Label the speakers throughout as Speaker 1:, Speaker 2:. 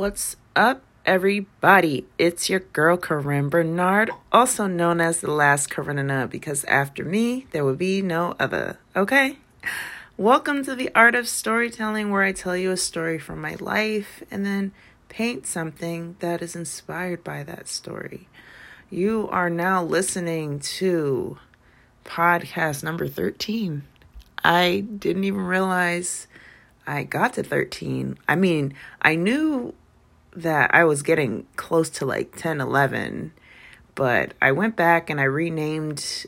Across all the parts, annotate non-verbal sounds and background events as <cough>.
Speaker 1: What's up, everybody? It's your girl, Corinne Bernard, also known as the last Corinna, because after me, there will be no other. Okay? Welcome to the Art of Storytelling, where I tell you a story from my life and then paint something that is inspired by that story. You are now listening to podcast number 13. I didn't even realize I got to 13. I mean, I knew that I was getting close to like 10, 11, but I went back and I renamed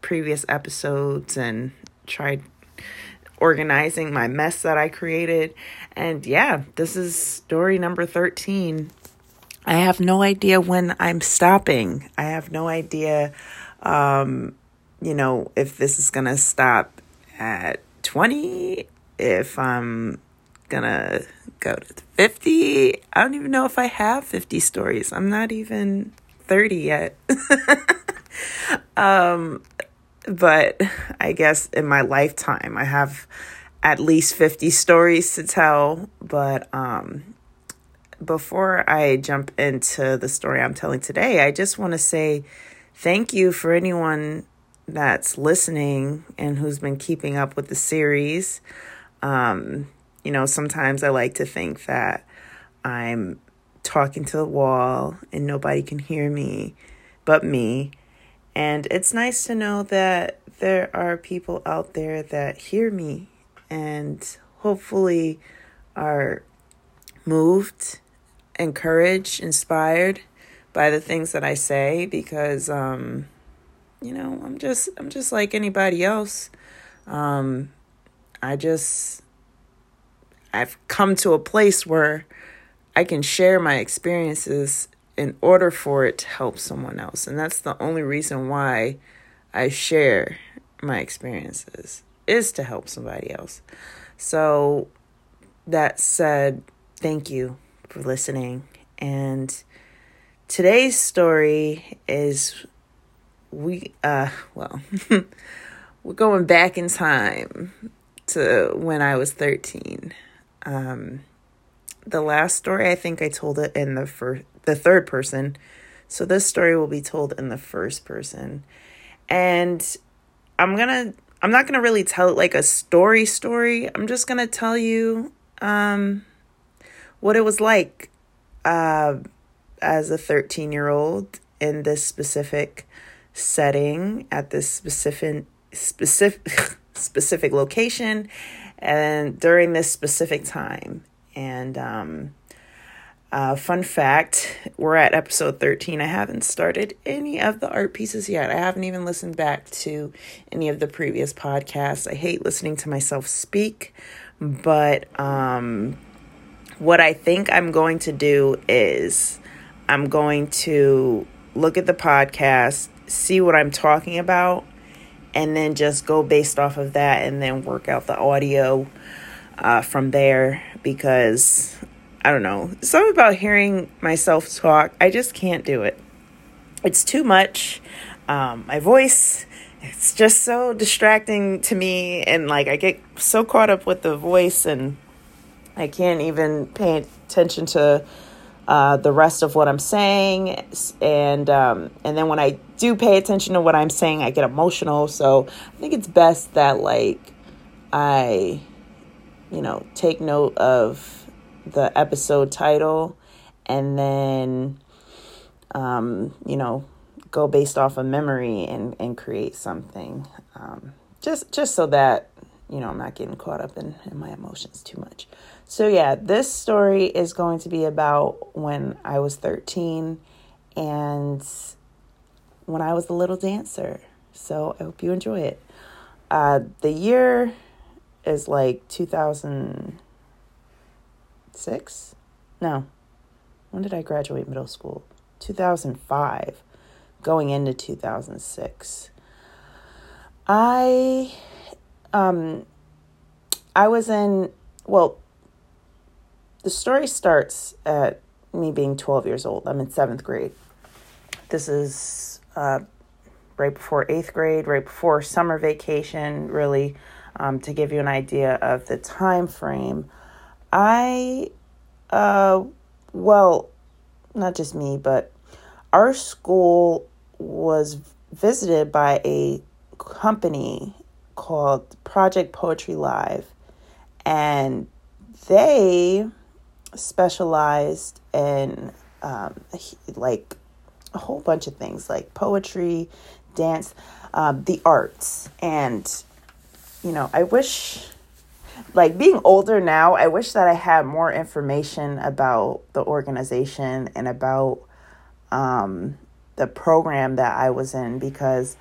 Speaker 1: previous episodes and tried organizing my mess that I created. And yeah, this is story number 13. I have no idea when I'm stopping. I have no idea, um, you know, if this is going to stop at 20 if I'm gonna go to 50. I don't even know if I have 50 stories. I'm not even 30 yet. <laughs> um, but I guess in my lifetime, I have at least 50 stories to tell. But um, before I jump into the story I'm telling today, I just want to say thank you for anyone that's listening and who's been keeping up with the series. Um, you know, sometimes I like to think that I'm talking to the wall and nobody can hear me but me. And it's nice to know that there are people out there that hear me and hopefully are moved, encouraged, inspired by the things that I say because um you know, I'm just I'm just like anybody else. Um I just I've come to a place where I can share my experiences in order for it to help someone else. And that's the only reason why I share my experiences is to help somebody else. So that said, thank you for listening. And today's story is we uh well <laughs> we're going back in time to when I was 13. Um, the last story, I think I told it in the first, the third person. So this story will be told in the first person. And I'm going to I'm not going to really tell it like a story story. I'm just going to tell you um what it was like uh as a 13-year-old in this specific setting at this specific specific <laughs> specific location and during this specific time. And um, uh, fun fact we're at episode 13. I haven't started any of the art pieces yet. I haven't even listened back to any of the previous podcasts. I hate listening to myself speak, but um, what I think I'm going to do is I'm going to look at the podcast, see what I'm talking about, and then just go based off of that and then work out the audio uh, from there because I don't know. Something about hearing myself talk, I just can't do it. It's too much. Um, my voice, it's just so distracting to me. And like, I get so caught up with the voice and I can't even pay attention to uh, the rest of what I'm saying, and um, and then when I do pay attention to what I'm saying, I get emotional. So I think it's best that like I, you know, take note of the episode title, and then, um, you know, go based off of memory and and create something, um, just just so that you know I'm not getting caught up in, in my emotions too much. So, yeah, this story is going to be about when I was 13 and when I was a little dancer. So, I hope you enjoy it. Uh, the year is like 2006? No. When did I graduate middle school? 2005, going into 2006. I um I was in well the story starts at me being 12 years old. I'm in seventh grade. This is uh, right before eighth grade, right before summer vacation, really, um, to give you an idea of the time frame. I uh, well, not just me, but our school was visited by a company called Project Poetry Live, and they specialized in um, like a whole bunch of things like poetry, dance, um, the arts. And, you know, I wish, like being older now, I wish that I had more information about the organization and about um, the program that I was in because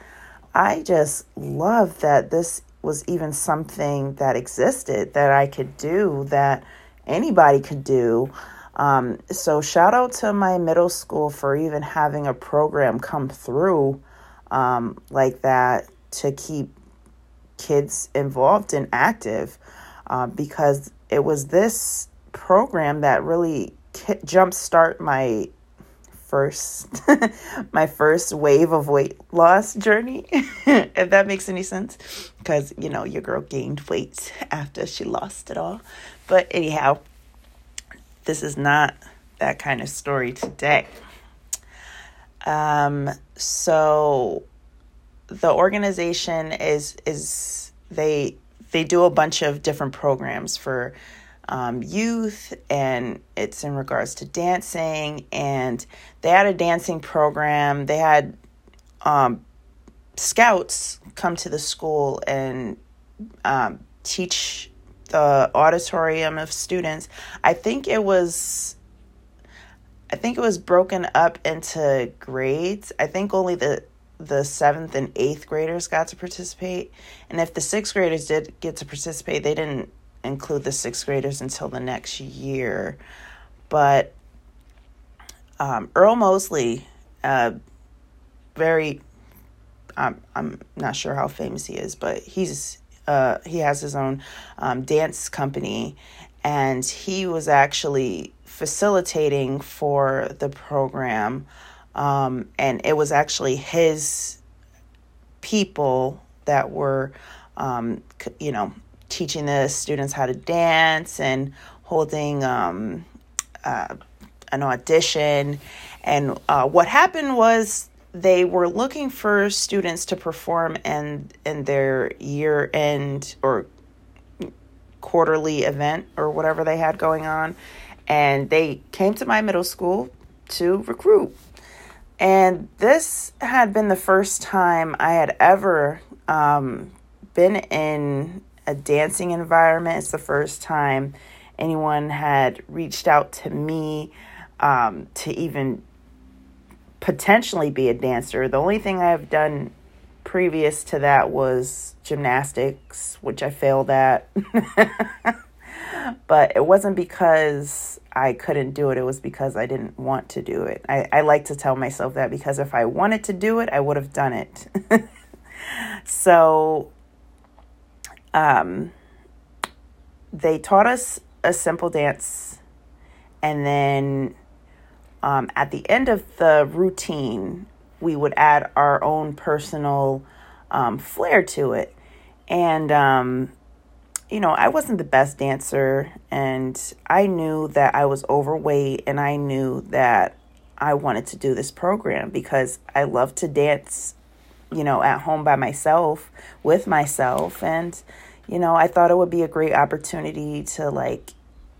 Speaker 1: I just love that this was even something that existed that I could do that anybody could do. Um, so shout out to my middle school for even having a program come through um, like that to keep kids involved and active uh, because it was this program that really jumpstart my first <laughs> my first wave of weight loss journey <laughs> if that makes any sense because you know your girl gained weight after she lost it all but anyhow this is not that kind of story today um so the organization is is they they do a bunch of different programs for um, youth, and it's in regards to dancing. And they had a dancing program. They had um, scouts come to the school and um, teach the auditorium of students. I think it was. I think it was broken up into grades. I think only the the seventh and eighth graders got to participate, and if the sixth graders did get to participate, they didn't include the sixth graders until the next year. But um, Earl Mosley, uh, very, um, I'm not sure how famous he is, but he's uh, he has his own um, dance company, and he was actually facilitating for the program, um, and it was actually his people that were, um, you know, teaching the students how to dance and holding um, uh, an audition. And uh, what happened was they were looking for students to perform in in their year end or quarterly event or whatever they had going on and they came to my middle school to recruit and this had been the first time i had ever um, been in a dancing environment. It's the first time anyone had reached out to me um, to even potentially be a dancer. The only thing I've done previous to that was gymnastics, which I failed at. <laughs> but it wasn't because I couldn't do it, it was because I didn't want to do it. I, I like to tell myself that because if I wanted to do it, I would have done it. <laughs> so um, they taught us a simple dance, and then um, at the end of the routine, we would add our own personal um, flair to it. And, um, you know, I wasn't the best dancer, and I knew that I was overweight, and I knew that I wanted to do this program because I love to dance, you know, at home by myself with myself. And, you know, I thought it would be a great opportunity to like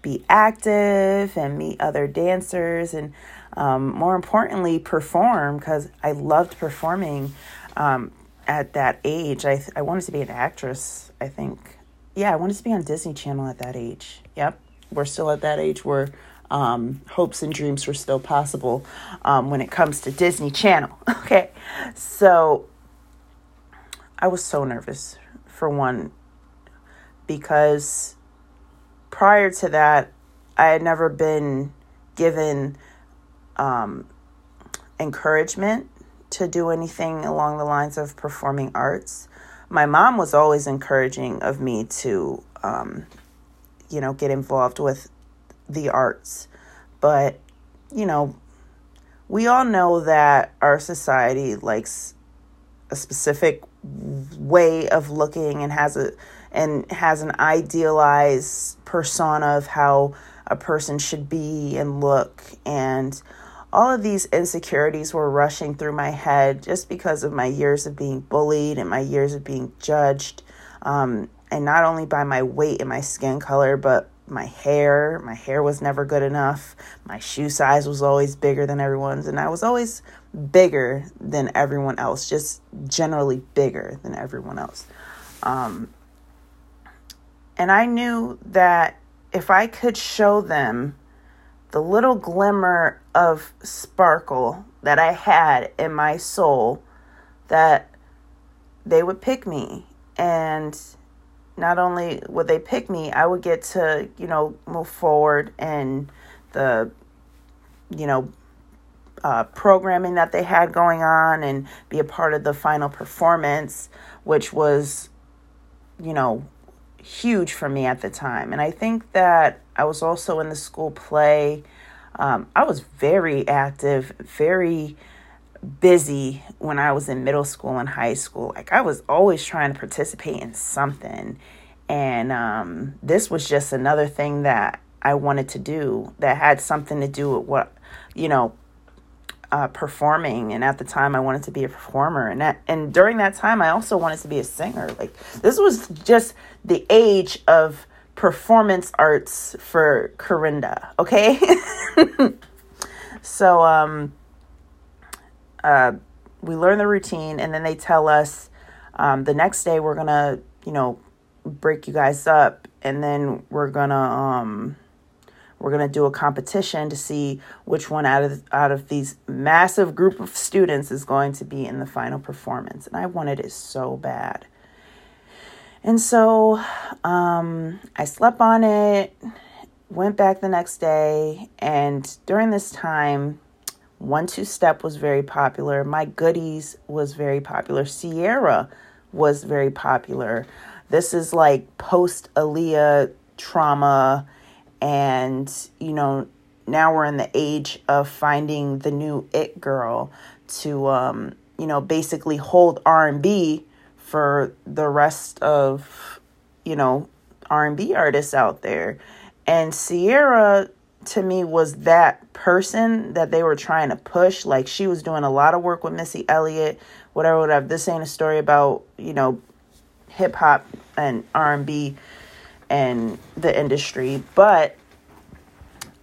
Speaker 1: be active and meet other dancers and um, more importantly perform because I loved performing um, at that age. I, I wanted to be an actress, I think. Yeah, I wanted to be on Disney Channel at that age. Yep, we're still at that age where um, hopes and dreams were still possible um, when it comes to Disney Channel. <laughs> Okay, so I was so nervous for one because prior to that, I had never been given um, encouragement to do anything along the lines of performing arts. My mom was always encouraging of me to, um, you know, get involved with the arts. But, you know, we all know that our society likes a specific way of looking and has a and has an idealized persona of how a person should be and look. And all of these insecurities were rushing through my head just because of my years of being bullied and my years of being judged. Um, and not only by my weight and my skin color, but my hair. My hair was never good enough. My shoe size was always bigger than everyone's. And I was always bigger than everyone else, just generally bigger than everyone else. Um, and I knew that if I could show them the little glimmer of sparkle that I had in my soul, that they would pick me. And not only would they pick me, I would get to, you know, move forward and the, you know, uh, programming that they had going on and be a part of the final performance, which was, you know, huge for me at the time. And I think that I was also in the school play. Um, I was very active, very busy when I was in middle school and high school. Like I was always trying to participate in something. And um, this was just another thing that I wanted to do that had something to do with what, you know, uh, performing. And at the time, I wanted to be a performer. And that, and during that time, I also wanted to be a singer. Like this was just the age of performance arts for Corinda. Okay. <laughs> so, um, uh, we learn the routine and then they tell us um, the next day we're gonna you know break you guys up and then we're gonna um, we're gonna do a competition to see which one out of out of these massive group of students is going to be in the final performance and i wanted it so bad and so um, i slept on it went back the next day and during this time one Two Step was very popular. My Goodies was very popular. Ciara was very popular. This is like post Aaliyah trauma, and you know now we're in the age of finding the new it girl to um, you know basically hold R and B for the rest of you know R and B artists out there. And Ciara to me was that person that they were trying to push. Like she was doing a lot of work with Missy Elliott, whatever, whatever. This ain't a story about you know hip hop and R and B and the industry, but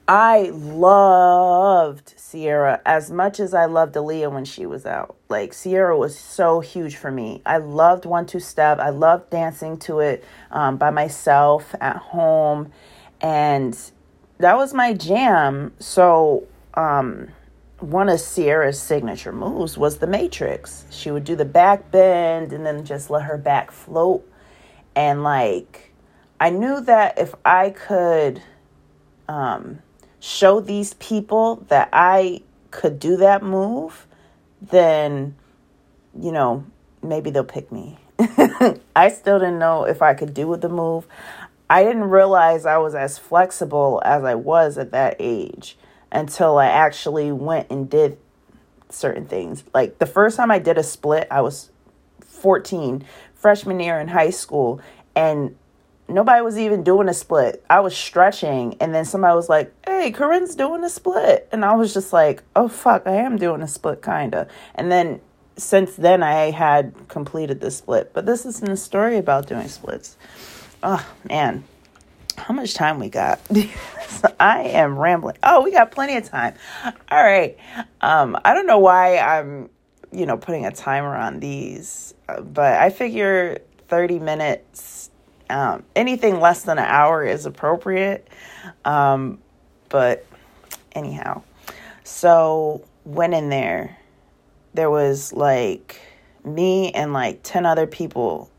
Speaker 1: I loved Ciara as much as I loved Aaliyah when she was out. Like Ciara was so huge for me. I loved One Two Step. I loved dancing to it um, by myself at home, and that was my jam. So, um, one of Ciara's signature moves was the Matrix. She would do the back bend and then just let her back float. And like, I knew that if I could um, show these people that I could do that move, then, you know, maybe they'll pick me. <laughs> I still didn't know if I could do the move. I didn't realize I was as flexible as I was at that age until I actually went and did certain things. Like the first time I did a split, I was 14, freshman year in high school, and nobody was even doing a split. I was stretching, and then somebody was like, Hey, Corinne's doing a split. And I was just like, Oh, fuck, I am doing a split, kinda. And then since then, I had completed the split. But this isn't a story about doing splits oh man, how much time we got? <laughs> I am rambling. Oh, we got plenty of time. All right. Um, I don't know why I'm, you know, putting a timer on these, but I figure 30 minutes, um, anything less than an hour is appropriate. Um, but anyhow, so went in there. There was like me and like 10 other people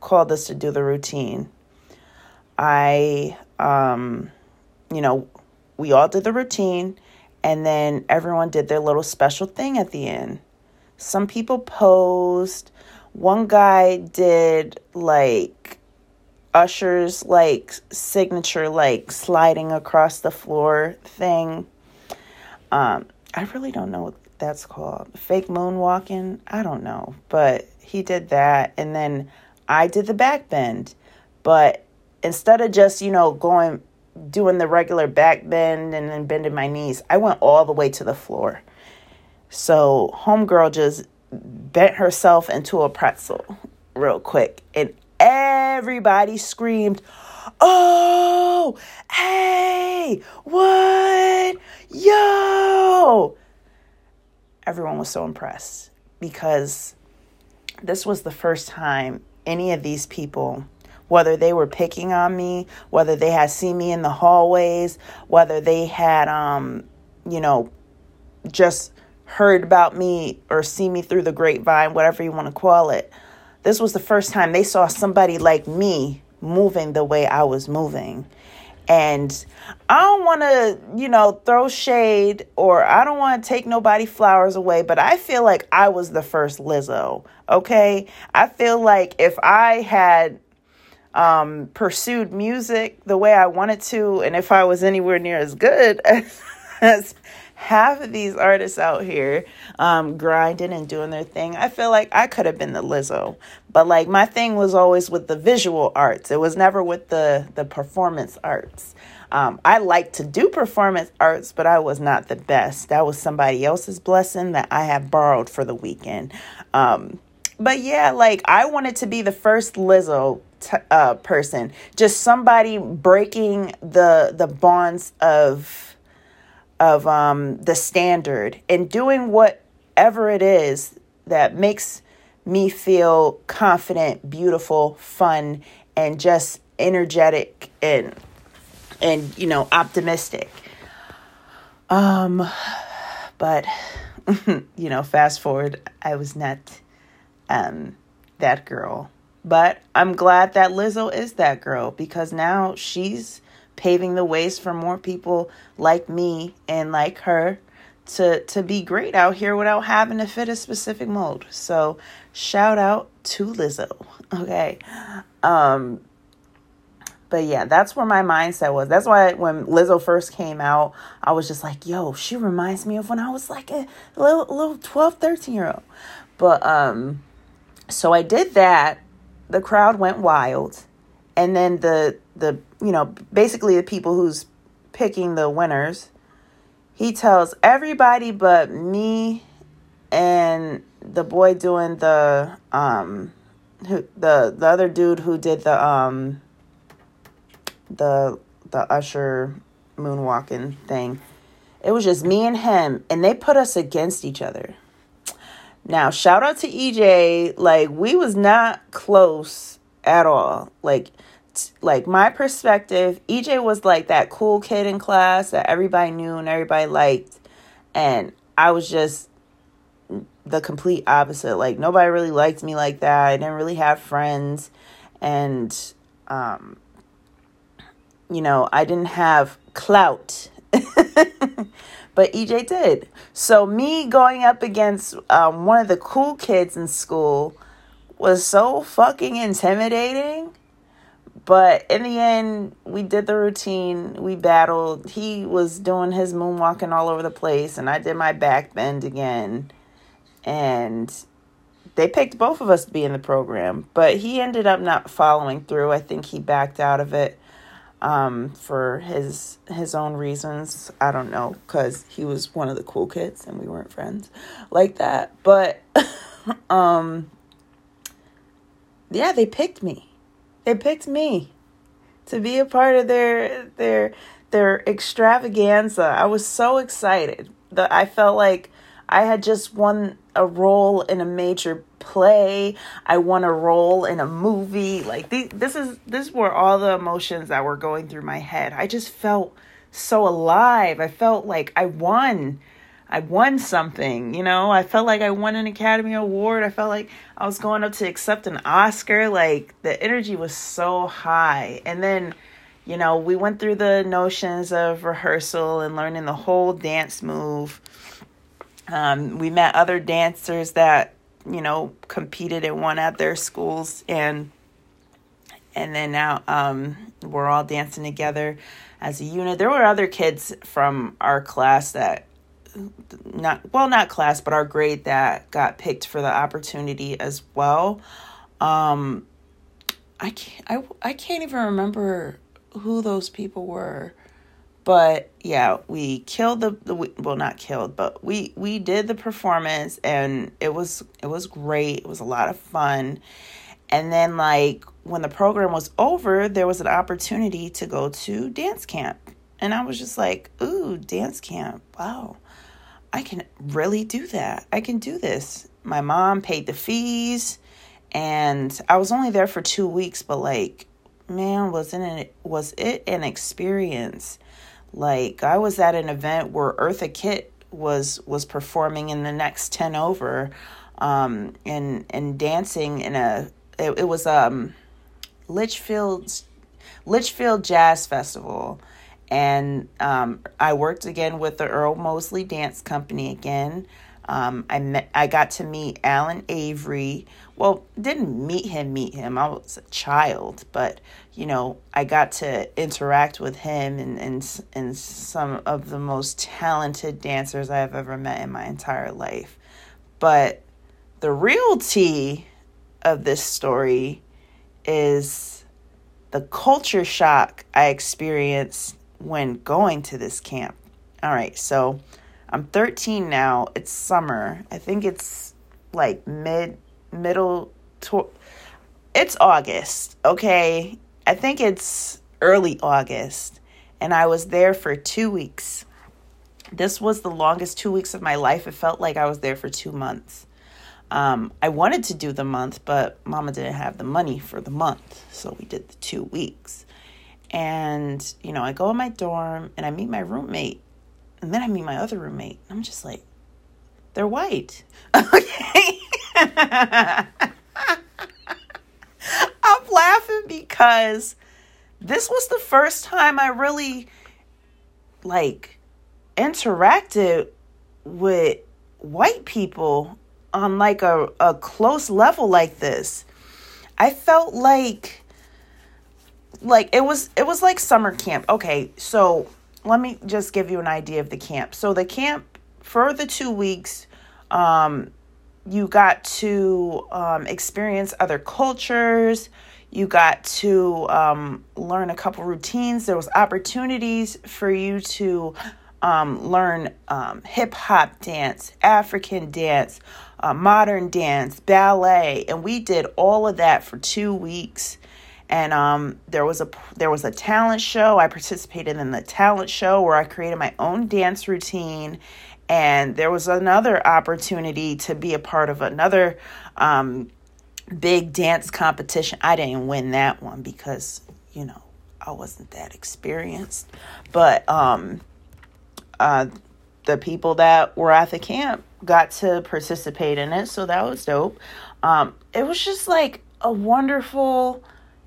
Speaker 1: called us to do the routine I, um, you know, we all did the routine and then everyone did their little special thing at the end. Some people posed. One guy did like Usher's like signature like sliding across the floor thing. Um, I really don't know what that's called. Fake moonwalking? I don't know. But he did that and then I did the back bend. But instead of just, you know, going doing the regular back bend and then bending my knees. I went all the way to the floor. So homegirl just bent herself into a pretzel real quick and everybody screamed, Oh, hey, what? Yo! Everyone was so impressed because this was the first time any of these people, whether they were picking on me, whether they had seen me in the hallways, whether they had, um, you know, just heard about me or seen me through the grapevine, whatever you want to call it. This was the first time they saw somebody like me moving the way I was moving. And I don't want to, you know, throw shade or I don't want to take nobody flowers away, but I feel like I was the first Lizzo. Okay. I feel like if I had um, pursued music the way I wanted to, and if I was anywhere near as good <laughs> as, as half of these artists out here um, grinding and doing their thing, I feel like I could have been the Lizzo. But like my thing was always with the visual arts. It was never with the the performance arts. Um, I like to do performance arts, but I was not the best. That was somebody else's blessing that I have borrowed for the weekend. Um, but yeah, like I wanted to be the first Lizzo t- uh, person, just somebody breaking the the bonds of of um, the standard and doing whatever it is that makes me feel confident, beautiful, fun, and just energetic and and you know optimistic. Um, but <laughs> you know, fast forward, I was not um that girl. But I'm glad that Lizzo is that girl because now she's paving the ways for more people like me and like her to to be great out here without having to fit a specific mold. So shout out to Lizzo. <laughs> Okay. Um but yeah, that's where my mindset was. That's why when Lizzo first came out, I was just like, yo, she reminds me of when I was like a little little 12, 13 year old. But um so I did that. The crowd went wild. And then the the you know, basically the people who's picking the winners, he tells everybody but me and the boy doing the um who the the other dude who did the um the the usher moonwalking thing. It was just me and him and they put us against each other. Now, shout out to EJ, like we was not close at all. Like like my perspective, EJ was like that cool kid in class that everybody knew and everybody liked. And I was just the complete opposite. Like nobody really liked me like that. I didn't really have friends and um you know, I didn't have clout. <laughs> but EJ did. So me going up against um, one of the cool kids in school was so fucking intimidating but in the end, we did the routine. We battled. He was doing his moonwalking all over the place, and I did my back bend again. And they picked both of us to be in the program, but he ended up not following through. I think he backed out of it um, for his his own reasons. I don't know, cause he was one of the cool kids, and we weren't friends like that. But <laughs> um, yeah, they picked me they picked me to be a part of their their their extravaganza. I was so excited that I felt like I had just won a role in a major play. I won a role in a movie. Like these, this is this were all the emotions that were going through my head. I just felt so alive. I felt like I won. I won something, you know? I felt like I won an Academy Award. I felt like I was going up to accept an Oscar. Like the energy was so high. And then, you know, we went through the notions of rehearsal and learning the whole dance move. Um, we met other dancers that, you know, competed and won at their schools and and then now um, we're all dancing together as a unit. There were other kids from our class that not well not class but our grade that got picked for the opportunity as well um i can't i, I can't even remember who those people were. But yeah, we killed the, the well not killed, but we we did the performance and it was it was great. It was a lot of fun. And then like when the program was over, there was an opportunity to go to dance camp. And I was just like, "Ooh, dance camp. Wow. I can really do that. I can do this." My mom paid the fees and I was only there for 2 weeks, but like man, wasn't it was it an experience? Like I was at an event where Eartha Kitt was was performing in the next 10 over um and and dancing in a it, it was um Litchfield's Litchfield Jazz Festival and um I worked again with the Earl Mosley Dance Company again. Um, I met, I got to meet Alan Avery. Well, didn't meet him, meet him. I was a child, but you know, I got to interact with him and, and, and some of the most talented dancers I've ever met in my entire life. But the real tea of this story is the culture shock I experienced when going to this camp. All right, so I'm 13 now. It's summer. I think it's like mid middle to it's August, okay? I think it's early August, and I was there for two weeks. This was the longest two weeks of my life. It felt like I was there for two months. Um, I wanted to do the month, but mama didn't have the money for the month, so we did the two weeks. And, you know, I go in my dorm and I meet my roommate, and then I meet my other roommate. I'm just like, they're white. <laughs> Okay. <laughs> I'm laughing because this was the first time I really like interacted with white people on like a, a close level like this. I felt like like it was it was like summer camp. Okay, so let me just give you an idea of the camp. So the camp for the 2 weeks um you got to um, experience other cultures you got to um, learn a couple routines there was opportunities for you to um, learn um, hip-hop dance african dance uh, modern dance ballet and we did all of that for two weeks and um, there was a there was a talent show i participated in the talent show where i created my own dance routine and there was another opportunity to be a part of another um, big dance competition. I didn't win that one because, you know, I wasn't that experienced. But um, uh, the people that were at the camp got to participate in it. So that was dope. Um, it was just like a wonderful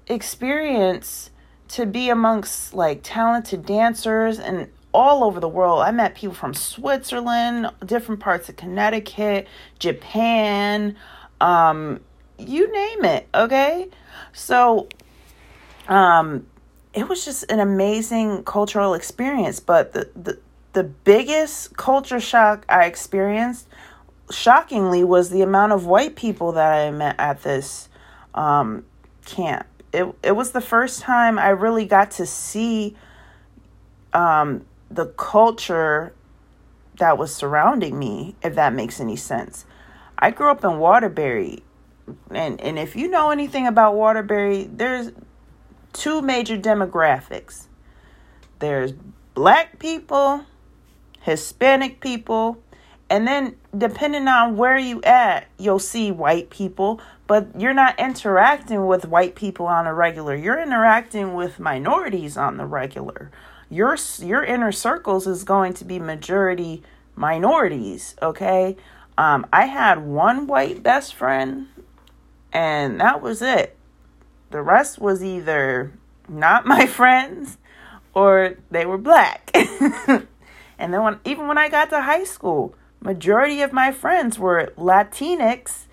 Speaker 1: experience to be amongst like talented dancers and all over the world. I met people from Switzerland, different parts of Connecticut, Japan, um, you name it, okay? So um it was just an amazing cultural experience, but the the, the biggest culture shock I experienced shockingly was the amount of white people that I met at this um camp. It it was the first time I really got to see um the culture that was surrounding me, if that makes any sense. I grew up in Waterbury, and, and if you know anything about Waterbury, there's two major demographics there's black people, Hispanic people, and then depending on where you at, you'll see white people, but you're not interacting with white people on a regular. You're interacting with minorities on the regular. Your your inner circles is going to be majority minorities okay? Um i had one white best friend and that was it. The rest was either not my <laughs> friends or they were black. <laughs> And then when even when i got to high school majority of my friends were latinx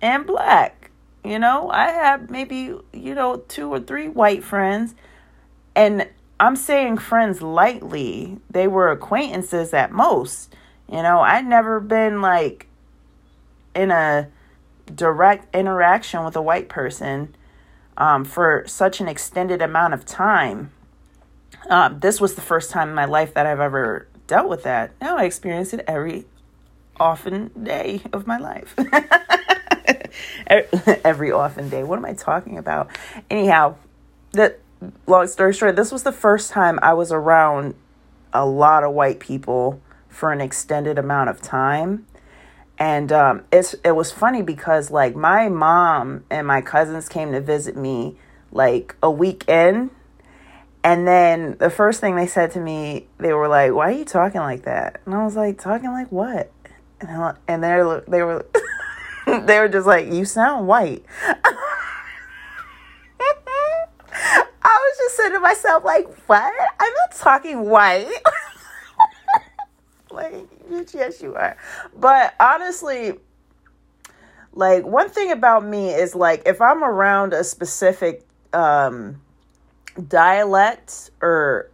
Speaker 1: and black you know i had maybe you know two or three white friends and I'm saying friends lightly. They were acquaintances at most. You know, I'd never been like in a direct interaction with a white person um, for such an extended amount of time. um, this was the first time in my life that I've ever dealt with that. Now I experience it every often day of my life. <laughs> every often day. What am I talking about? Anyhow, the long story short, this was the first time I was around a lot of white people for an extended amount of time. And um, it's it was funny because like my mom and my cousins came to visit me like a week in and then the first thing they said to me, they were like, "Why are you talking like that?" And I was like, "Talking like what?" And and they they were <laughs> they were just like, "You sound white." <laughs> I was just saying to myself, like, "What? I'm not talking white." <laughs> like, yes, you are. But honestly, like one thing about me is like if I'm around a specific um dialect or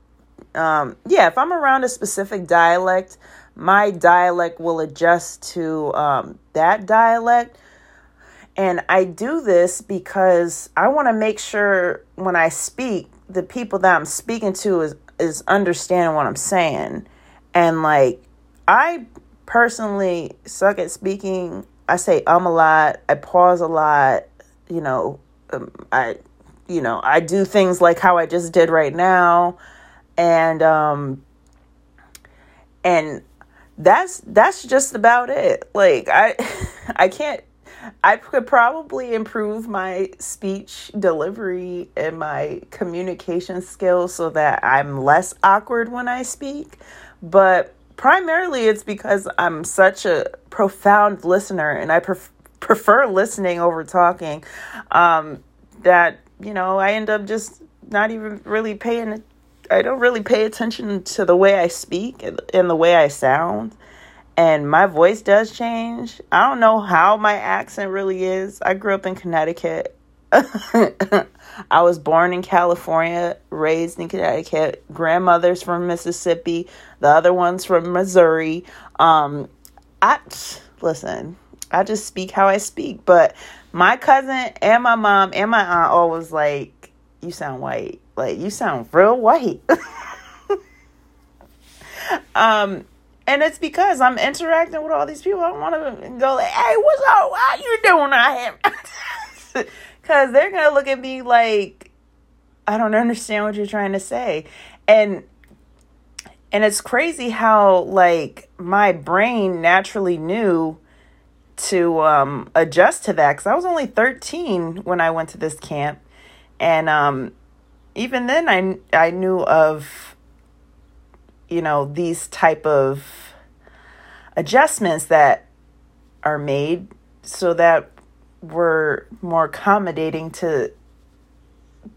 Speaker 1: um, yeah, if I'm around a specific dialect, my dialect will adjust to um, that dialect. And I do this because I want to make sure when I speak, the people that I'm speaking to is is understanding what I'm saying. And like I personally suck at speaking. I say um a lot. I pause a lot. You know, um, I you know, I do things like how I just did right now and um and that's that's just about it. Like I <laughs> I can't I could probably improve my speech delivery and my communication skills so that I'm less awkward when I speak, but primarily it's because I'm such a profound listener and I pref- prefer listening over talking um, that you know, I end up just not even really paying I don't really pay attention to the way I speak and the way I sound. And my voice does change. I don't know how my accent really is. I grew up in Connecticut. <laughs> I was born in California, raised in Connecticut. Grandmother's from Mississippi, the other one's from Missouri. Um, I listen. I just speak how I speak, but my cousin and my mom and my aunt always like, you sound white. Like you sound real white. <laughs> um and it's because I'm interacting with all these people. I want to go like, "Hey, what's up? How you doing out here?" <laughs> Because they're gonna look at me like, "I don't understand what you're trying to say," and and it's crazy how like my brain naturally knew to um, adjust to that because I was only 13 when I went to this camp. And um, even then, I, I knew of, you know, these type of adjustments that are made so that we're more accommodating to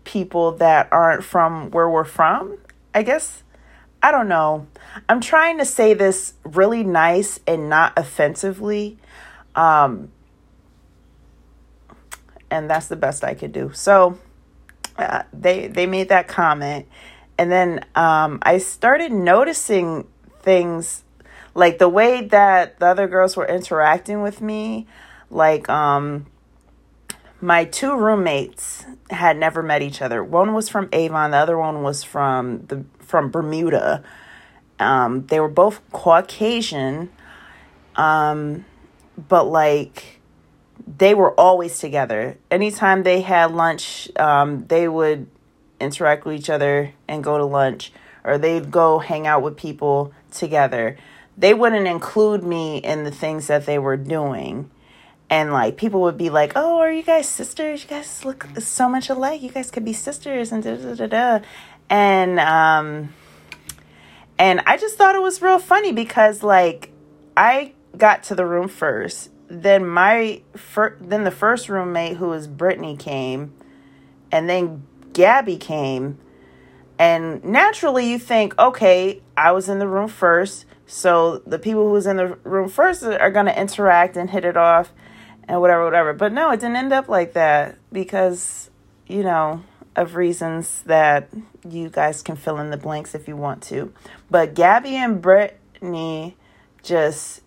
Speaker 1: people that aren't from where we're from. I guess I don't know. I'm trying to say this really nice and not offensively um, and that's the best I could do. So uh, they they made that comment, and then um, I started noticing things like the way that the other girls were interacting with me. Like um, my two roommates had never met each other. One was from Avon, the other one was from the from Bermuda. Um, they were both Caucasian. Um, but like they were always together. Anytime they had lunch, um, they would interact with each other and go to lunch, or they'd go hang out with people together. They wouldn't include me in the things that they were doing. And like people would be like, "Oh, are you guys sisters? You guys look so much alike. You guys could be sisters." And da da da da. And um, and I just thought it was real funny because like I got to the room first. Then my fir- then the first roommate who was Brittany came, and then Gabby came. And naturally you think, okay, I was in the room first, so the people who was in the room first are to interact and hit it off and whatever whatever. But no, it didn't end up like that because you know, of reasons that you guys can fill in the blanks if you want to. But Gabby and Brittany just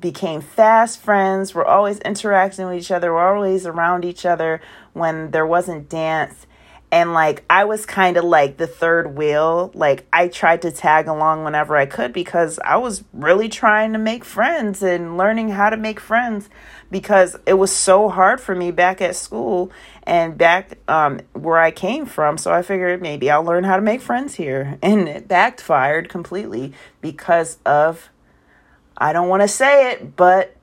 Speaker 1: became fast friends. We're always interacting with each other. We're always around each other when there wasn't dance. and like I was kind of like the third wheel. Like I tried to tag along whenever I could because I was really trying to make friends and learning how to make friends because it was so hard for me back at school and back um, where I came from. So I figured maybe I'll learn how to make friends here. <laughs> And it backfired completely because of, I don't want to say it, but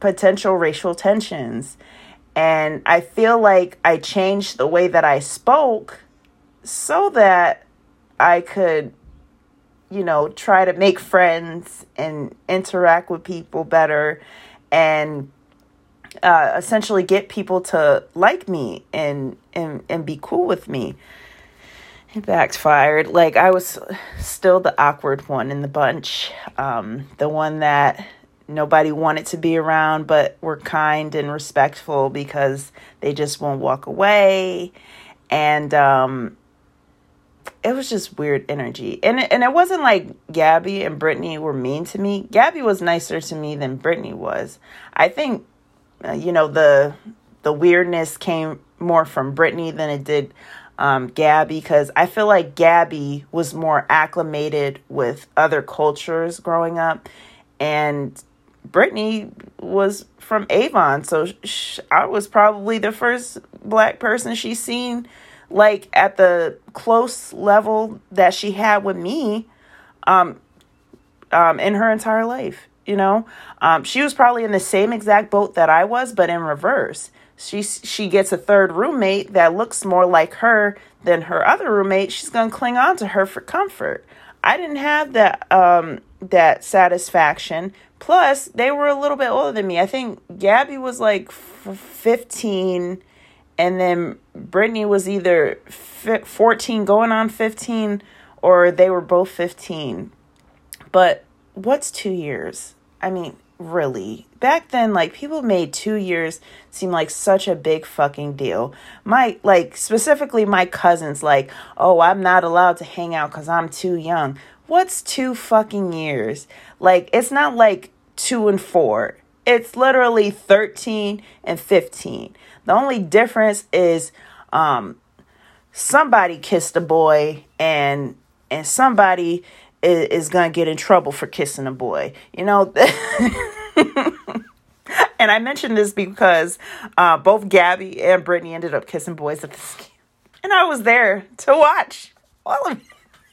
Speaker 1: potential racial tensions. And I feel like I changed the way that I spoke so that I could, you know, try to make friends and interact with people better and uh, essentially get people to like me and, and, and be cool with me. It backfired. Like I was still the awkward one in the bunch, um, the one that nobody wanted to be around, but were kind and respectful because they just won't walk away. And um, it was just weird energy. And it, and it wasn't like Gabby and Brittany were mean to me. Gabby was nicer to me than Brittany was. I think, uh, you know, the the weirdness came more from Brittany than it did um, Gabby because I feel like Gabby was more acclimated with other cultures growing up. And Brittany was from Avon, so sh- I was probably the first black person she's seen, like at the close level that she had with me, um, um, in her entire life. You know, um, she was probably in the same exact boat that I was, but in reverse. She she gets a third roommate that looks more like her than her other roommate. She's gonna cling on to her for comfort. I didn't have that um, that satisfaction Plus, they were a little bit older than me. I think Gabby was like 15, and then Brittany was either 14 going on 15, or they were both 15. But what's two years? I mean, really. Back then, like, people made two years seem like such a big fucking deal. My, like, specifically my cousins, like, oh, I'm not allowed to hang out because I'm too young. What's two fucking years? Like, it's not like two and four. It's literally 13 and 15. The only difference is um, somebody kissed a boy and and somebody is, is gonna get in trouble for kissing a boy. You know. <laughs> and I mentioned this because uh, both Gabby and Brittany ended up kissing boys at the ski. And I was there to watch all of it.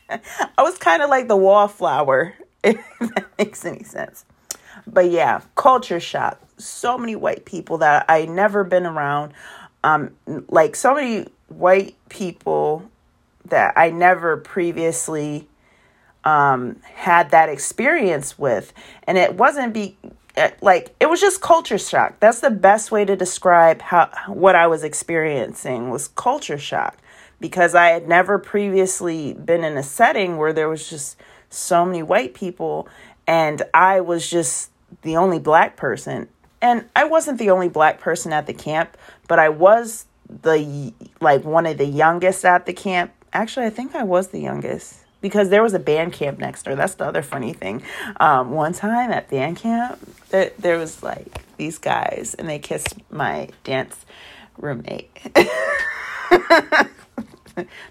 Speaker 1: <laughs> I was kind of like the wallflower, <laughs> if that makes any sense. But yeah, culture shock. So many white people that I never been around. Um, like so many white people that I never previously um had that experience with, and it wasn't be eh, like it was just culture shock. That's the best way to describe how what I was experiencing was culture shock because I had never previously been in a setting where there was just so many white people and I was just the only black person. And I wasn't the only black person at the camp, but I was the like one of the youngest at the camp. Actually, I think I was the youngest because there was a band camp next door. That's the other funny thing. Um, one time at band camp, there, there was like these guys and they kissed my dance roommate. <laughs>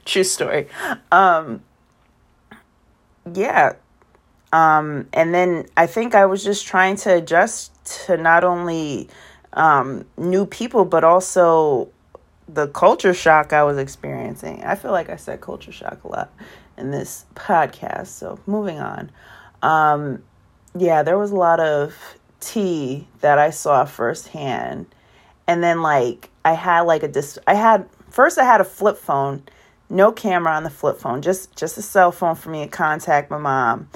Speaker 1: True story. Um, yeah, um, and then I think I was just trying to adjust to not only um, new people, but also the culture shock I was experiencing. I feel like I said culture shock a lot in this podcast. So moving on. Um, yeah, there was a lot of tea that I saw firsthand. And then like I had like a dis I had first I had a flip phone, no camera on the flip phone, just just a cell phone for me to contact my mom.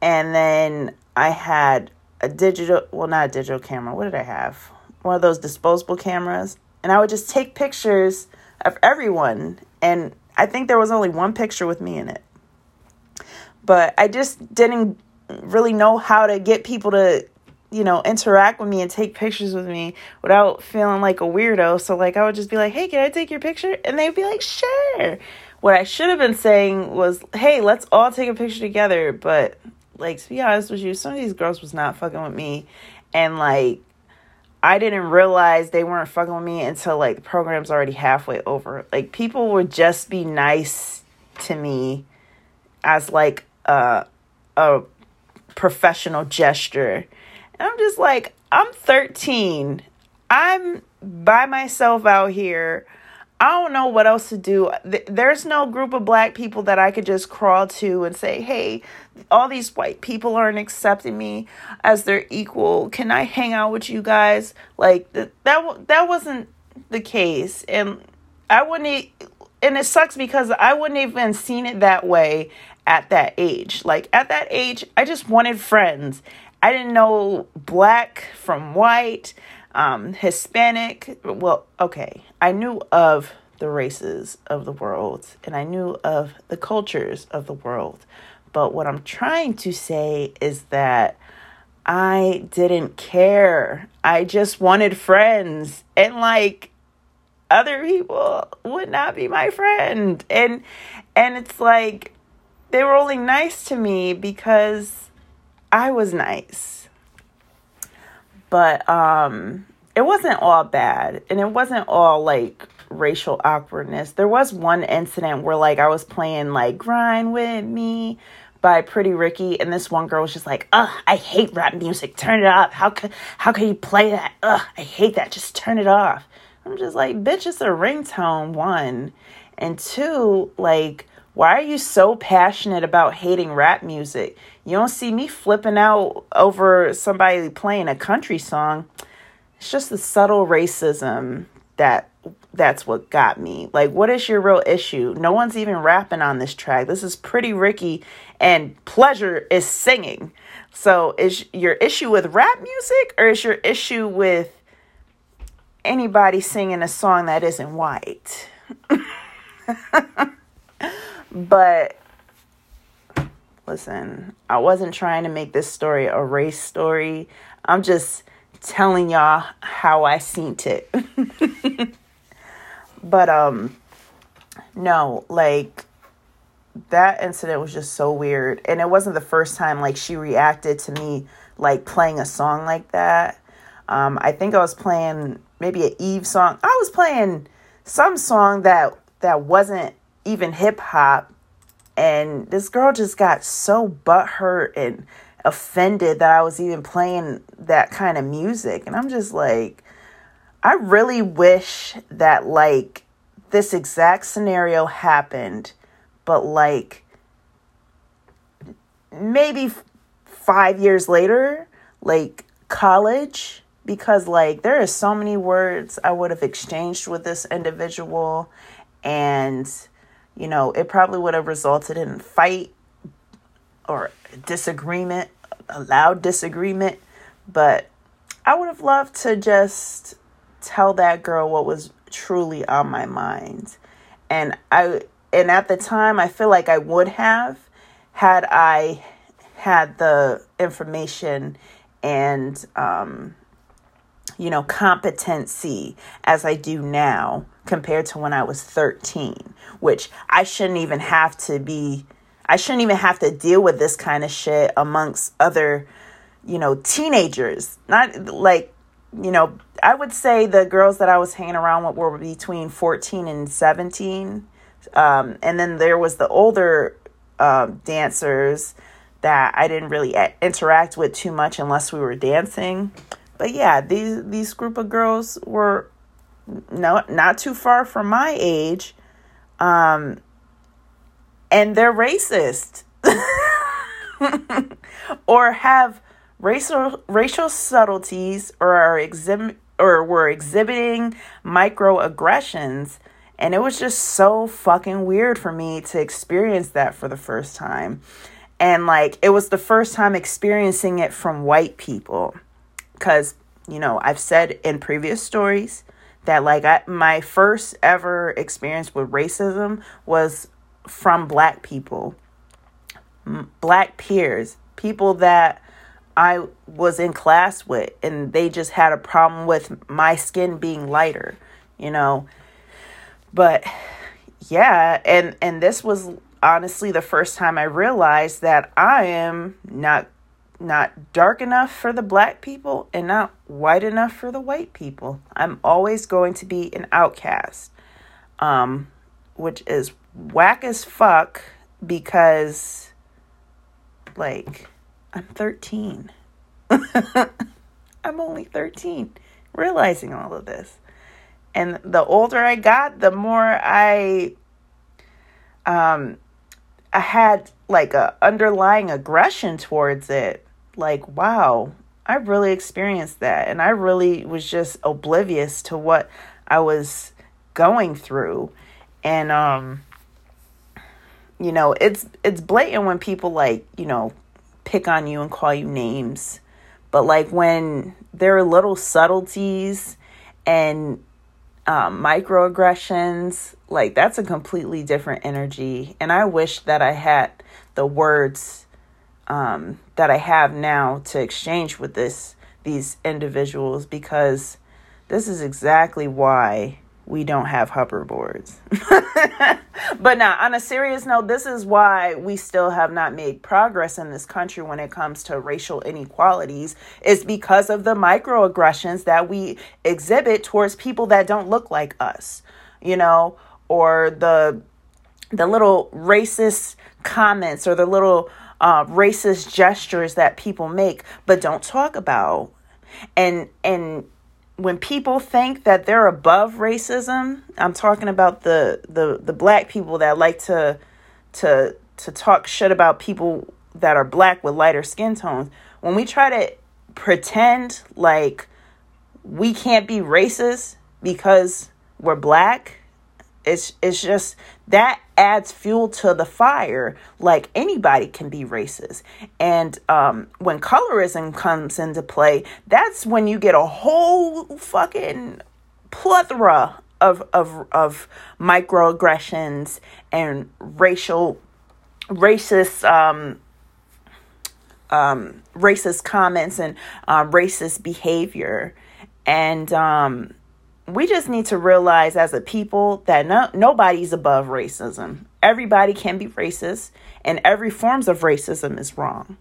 Speaker 1: And then I had a digital, well, not a digital camera. What did I have? One of those disposable cameras. And I would just take pictures of everyone. And I think there was only one picture with me in it. But I just didn't really know how to get people to, you know, interact with me and take pictures with me without feeling like a weirdo. So, like, I would just be like, hey, can I take your picture? And they'd be like, sure. What I should have been saying was, hey, let's all take a picture together. But like to be honest with you, some of these girls was not fucking with me, and like I didn't realize they weren't fucking with me until like the program's already halfway over. Like people would just be nice to me as like a a professional gesture. And I'm just like, I'm 13. I'm by myself out here. I don't know what else to do. There's no group of black people that I could just crawl to and say, hey, all these white people aren't accepting me as their equal. Can I hang out with you guys? Like, that, that wasn't the case. And I wouldn't, and it sucks because I wouldn't even seen it that way at that age. Like, at that age, I just wanted friends. I didn't know black from white um, Hispanic. Well, okay, I knew of the races of the world and I knew of the cultures of the world. But what I'm trying to say is that I didn't care. I just wanted friends. And like other people would not be my friend. And and it's like they were only nice to me because I was nice but um it wasn't all bad and it wasn't all like racial awkwardness. There was one incident where like I was playing like Grind with Me by Pretty Ricky and this one girl was just like, "Ugh, I hate rap music. Turn it up. How could how could you play that? Ugh, I hate that. Just turn it off." I'm just like, "Bitch, it's a ringtone one." And two, like why are you so passionate about hating rap music? You don't see me flipping out over somebody playing a country song. It's just the subtle racism that that's what got me. Like, what is your real issue? No one's even rapping on this track. This is pretty Ricky, and Pleasure is singing. So, is your issue with rap music, or is your issue with anybody singing a song that isn't white? <laughs> But listen, I wasn't trying to make this story a race story. I'm just telling y'all how I seen it. <laughs> but um no, like that incident was just so weird and it wasn't the first time like she reacted to me like playing a song like that. Um I think I was playing maybe an Eve song. I was playing some song that that wasn't even hip hop. And this girl just got so butthurt and offended that I was even playing that kind of music. And I'm just like, I really wish that like this exact scenario happened, but like maybe five years later, like college, because like there are so many words I would have exchanged with this individual and you know, it probably would have resulted in fight or disagreement, a loud disagreement, but I would have loved to just tell that girl what was truly on my mind. And I and at the time I feel like I would have had I had the information and um you know competency as I do now compared to when I was 13, which I shouldn't even have to be, I shouldn't even have to deal with this kind of shit amongst other, you know, teenagers. Not like, you know, I would say the girls that I was hanging around with were between 14 and 17. Um, and then there was the older um, dancers that I didn't really interact with too much unless we were dancing. But yeah, these these group of girls were no, not too far from my age. Um, and they're racist. <laughs> Or have racial racial subtleties or are exhibit or were exhibiting microaggressions. And it was just so fucking weird for me to experience that for the first time. And like it was the first time experiencing it from white people. Cuz you know I've said in previous stories that like I, my first ever experience with racism was from black people. Black peers people that i was in class with and they just had a problem with my skin being lighter you know? But yeah and and this was honestly the first time i realized that i am not not dark enough for the black people and not white enough for the white people. I'm always going to be an outcast. Um, which is whack as fuck because like I'm 13. <laughs> I'm only 13 realizing all of this. And the older I got, the more I um I had like a underlying aggression towards it. Like, wow, I really experienced that and I really was just oblivious to what I was going through. And um you know, it's it's blatant when people like, you know, pick on you and call you names. But like when there are little subtleties and um, microaggressions, like that's a completely different energy. And I wish that I had the words um, that I have now to exchange with this these individuals because this is exactly why we don't have hoverboards. <laughs> but now, on a serious note, this is why we still have not made progress in this country when it comes to racial inequalities, is because of the microaggressions that we exhibit towards people that don't look like us, you know, or the the little racist comments or the little uh, racist gestures that people make but don't talk about and and when people think that they're above racism, I'm talking about the the the black people that like to to to talk shit about people that are black with lighter skin tones. When we try to pretend like we can't be racist because we're black, it's it's just that adds fuel to the fire. Like anybody can be racist. And um, when colorism comes into play, that's when you get a whole fucking plethora of of of microaggressions and racial racist um um racist comments and uh, racist behavior and um we just need to realize as a people that no, nobody's above racism. Everybody can be racist, and every forms of racism is wrong.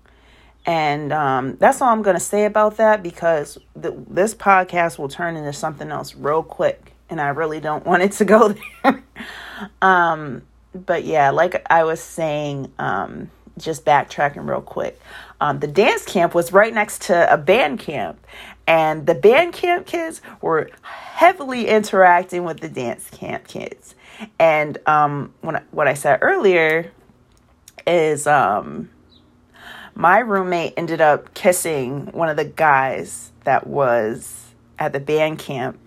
Speaker 1: And um, that's all I'm going to say about that because the, this podcast will turn into something else real quick, and I really don't <laughs> want it to go there. um, but yeah, like I was saying, um, just backtracking real quick. Um, the dance camp was right next to a band camp, and the band camp kids were heavily interacting with the dance camp kids. And um, when I, what I said earlier is um, my roommate ended up kissing one of the guys that was at the band camp.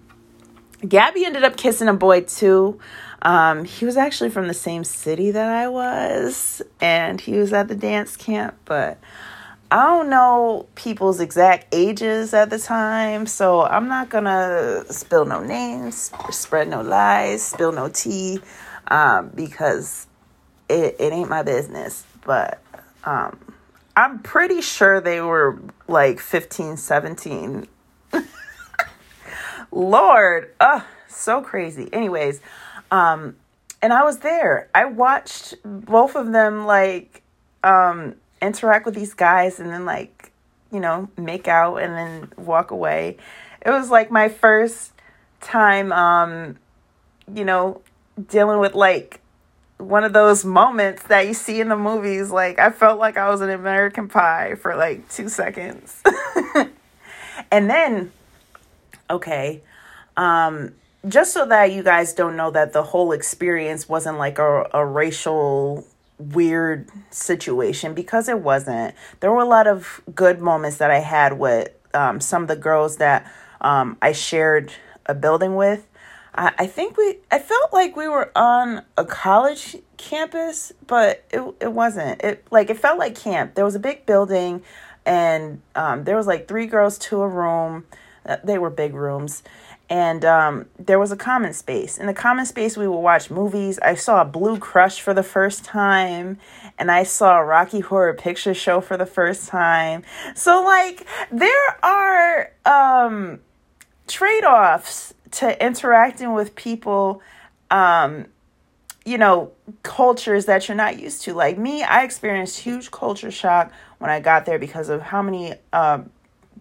Speaker 1: Gabby ended up kissing a boy too. Um, he was actually from the same city that I was, and he was at the dance camp, but I don't know people's exact ages at the time, so I'm not gonna spill no names, spread no lies, spill no tea, um, because it, it ain't my business. But um, I'm pretty sure they were like 15, 17. <laughs> Lord, uh, so crazy. Anyways, um, and I was there. I watched both of them like um interact with these guys and then like you know make out and then walk away. It was like my first time um you know dealing with like one of those moments that you see in the movies. Like i felt like i was an american pie for like 2 seconds. <laughs> And then okay um just so that you guys don't know that the whole experience wasn't like a, a racial weird situation because it wasn't. There were a lot of good moments that I had with um, some of the girls that um, I shared a building with. I, I think we, I felt like we were on a college campus, but it, it wasn't. It like it felt like camp. There was a big building, and um, there was like three girls to a room. Uh, they were big rooms, and um, there was a common space. In the common space, we would watch movies. I saw Blue Crush for the first time, and I saw Rocky Horror Picture Show for the first time. So, like, there are um, trade offs to interacting with people um, you know, cultures that you're not used to. Like me, I experienced huge culture shock when I got there because of how many uh,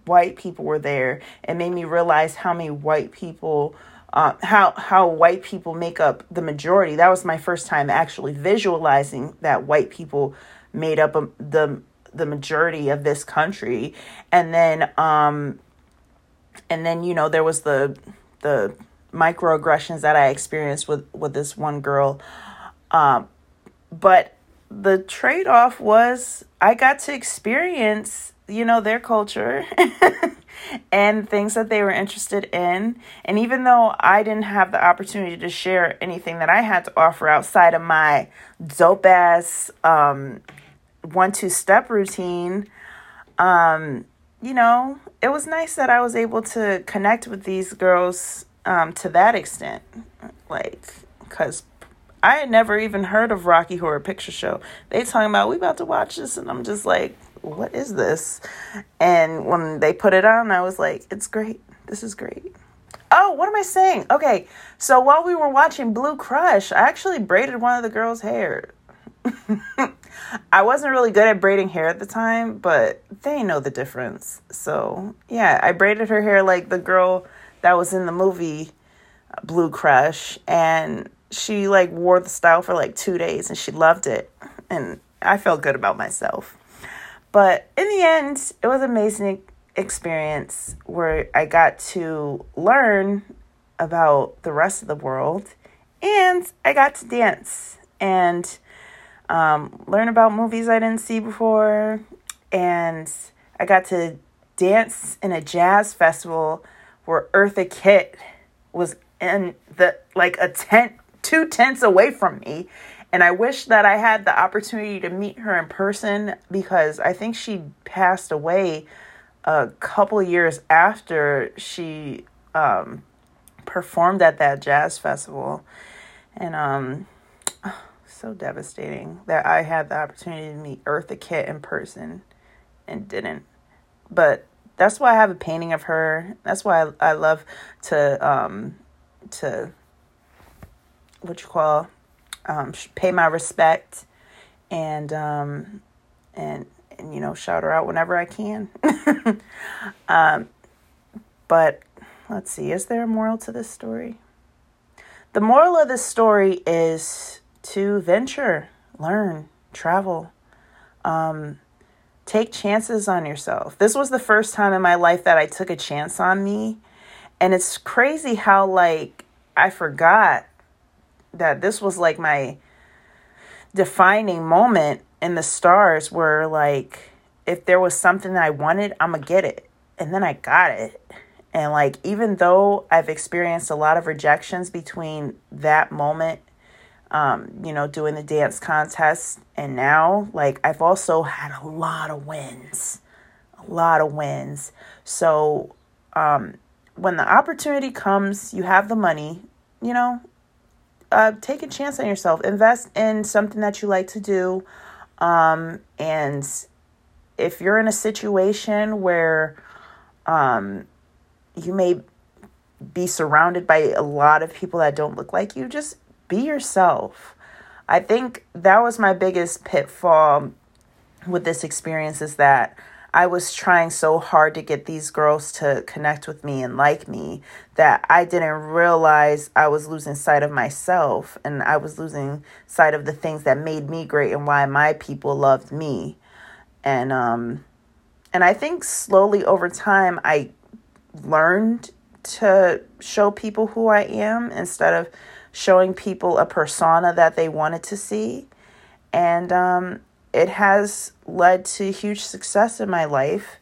Speaker 1: white people were there. and made me realize how many white people. Uh, how how white people make up the majority. That was my first time actually visualizing that white people made up a, the the majority of this country, and then um, and then you know there was the the microaggressions that I experienced with with this one girl. Um, but the trade off was I got to experience, you know, their culture <laughs> and things that they were interested in. And even though I didn't have the opportunity to share anything that I had to offer outside of my dope ass um, one two step routine, um, you know, it was nice that I was able to connect with these girls um, to that extent. Like, because I had never even heard of Rocky Horror Picture Show. They talking about we about to watch this, and I'm just like, what is this? And when they put it on, I was like, it's great. This is great. Oh, what am I saying? Okay, so while we were watching Blue Crush, I actually braided one of the girls' hair. <laughs> I wasn't really good at braiding hair at the time, but they know the difference. So, yeah, I braided her hair like the girl that was in the movie Blue Crush and she like wore the style for like 2 days and she loved it and I felt good about myself. But in the end, it was an amazing experience where I got to learn about the rest of the world and I got to dance and um, learn about movies I didn't see before. And I got to dance in a jazz festival where Eartha Kitt was in the like a tent two tents away from me and I wish that I had the opportunity to meet her in person because I think she passed away a couple years after she um, performed at that jazz festival and um <sighs> so devastating that I had the opportunity to meet Eartha Kitt in person and didn't but that's why I have a painting of her. That's why I, I love to um to what you call um pay my respect and um and and you know shout her out whenever I can. <laughs> um but let's see, is there a moral to this story? The moral of this story is to venture, learn, travel. Um take chances on yourself. This was the first time in my life that I took a chance on me. And it's crazy how, like, I forgot that this was like my defining moment in the stars where, like, if there was something that I wanted, I'm gonna get it. And then I got it. And, like, even though I've experienced a lot of rejections between that moment um, you know, doing the dance contest. And now, like, I've also had a lot of wins, a lot of wins. So, um, when the opportunity comes, you have the money, you know, uh, take a chance on yourself, invest in something that you like to do. Um, and if you're in a situation where um, you may be surrounded by a lot of people that don't look like you, just be yourself. I think that was my biggest pitfall with this experience is that I was trying so hard to get these girls to connect with me and like me that I didn't realize I was losing sight of myself and I was losing sight of the things that made me great and why my people loved me. And um and I think slowly over time I learned to show people who I am instead of showing people a persona that they wanted to see. And um, it has led to huge success in my life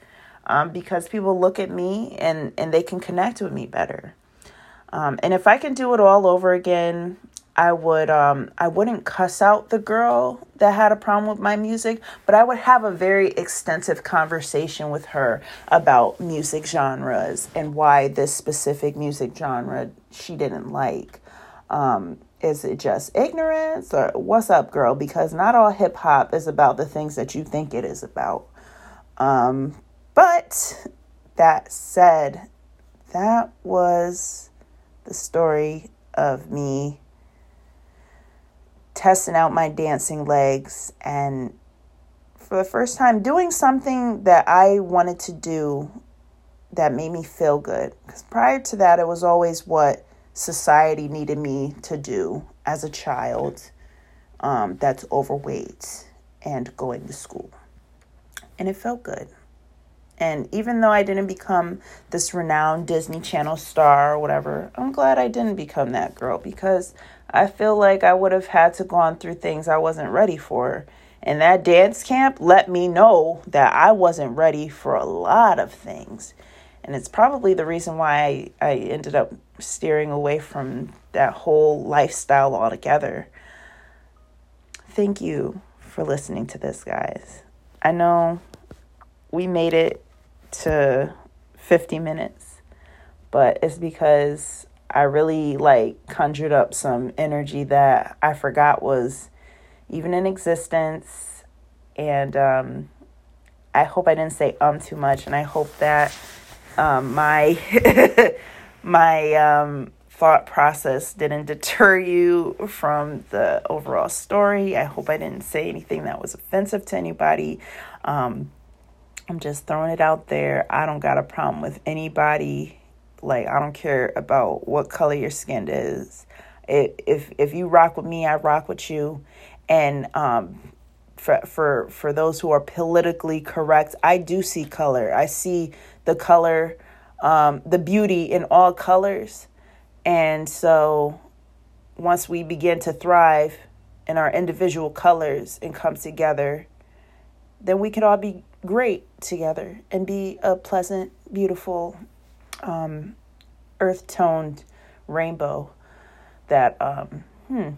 Speaker 1: um, because people look at me and, and they can connect with me better. Um, and if I can do it all over again, I would um I wouldn't cuss out the girl that had a problem with my music, but I would have a very extensive conversation with her about music genres and why this specific music genre she didn't like. Um, is it just ignorance or what's up, girl? Because not all hip hop is about the things that you think it is about. Um, but that said, that was the story of me testing out my dancing legs and for the first time doing something that I wanted to do that made me feel good. Because prior to that, it was always what society needed me to do as a child um, that's overweight and going to school. And it felt good. And even though I didn't become this renowned Disney Channel star or whatever, I'm glad I didn't become that girl because I feel like I would have had to gone through things I wasn't ready for. And that dance camp let me know that I wasn't ready for a lot of things. And it's probably the reason why I, I ended up steering away from that whole lifestyle altogether. Thank you for listening to this, guys. I know we made it to 50 minutes, but it's because I really like conjured up some energy that I forgot was even in existence. And um, I hope I didn't say um too much, and I hope that um, my <laughs> my um, thought process didn't deter you from the overall story. I hope I didn't say anything that was offensive to anybody. Um, I'm just throwing it out there. I don't got a problem with anybody. Like I don't care about what color your skin is. It, if if you rock with me, I rock with you. And um, for for for those who are politically correct, I do see color. I see the color, um, the beauty in all colors. And so once we begin to thrive in our individual colors and come together, then we can all be great together and be a pleasant, beautiful, um, earth toned rainbow that, um, hmm,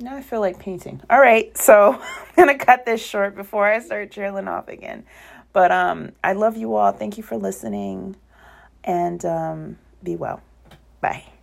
Speaker 1: now I feel like painting. All right, so <laughs> I'm going to cut this short before I start trailing off again. But um, I love you all. Thank you for listening and um, be well. Bye.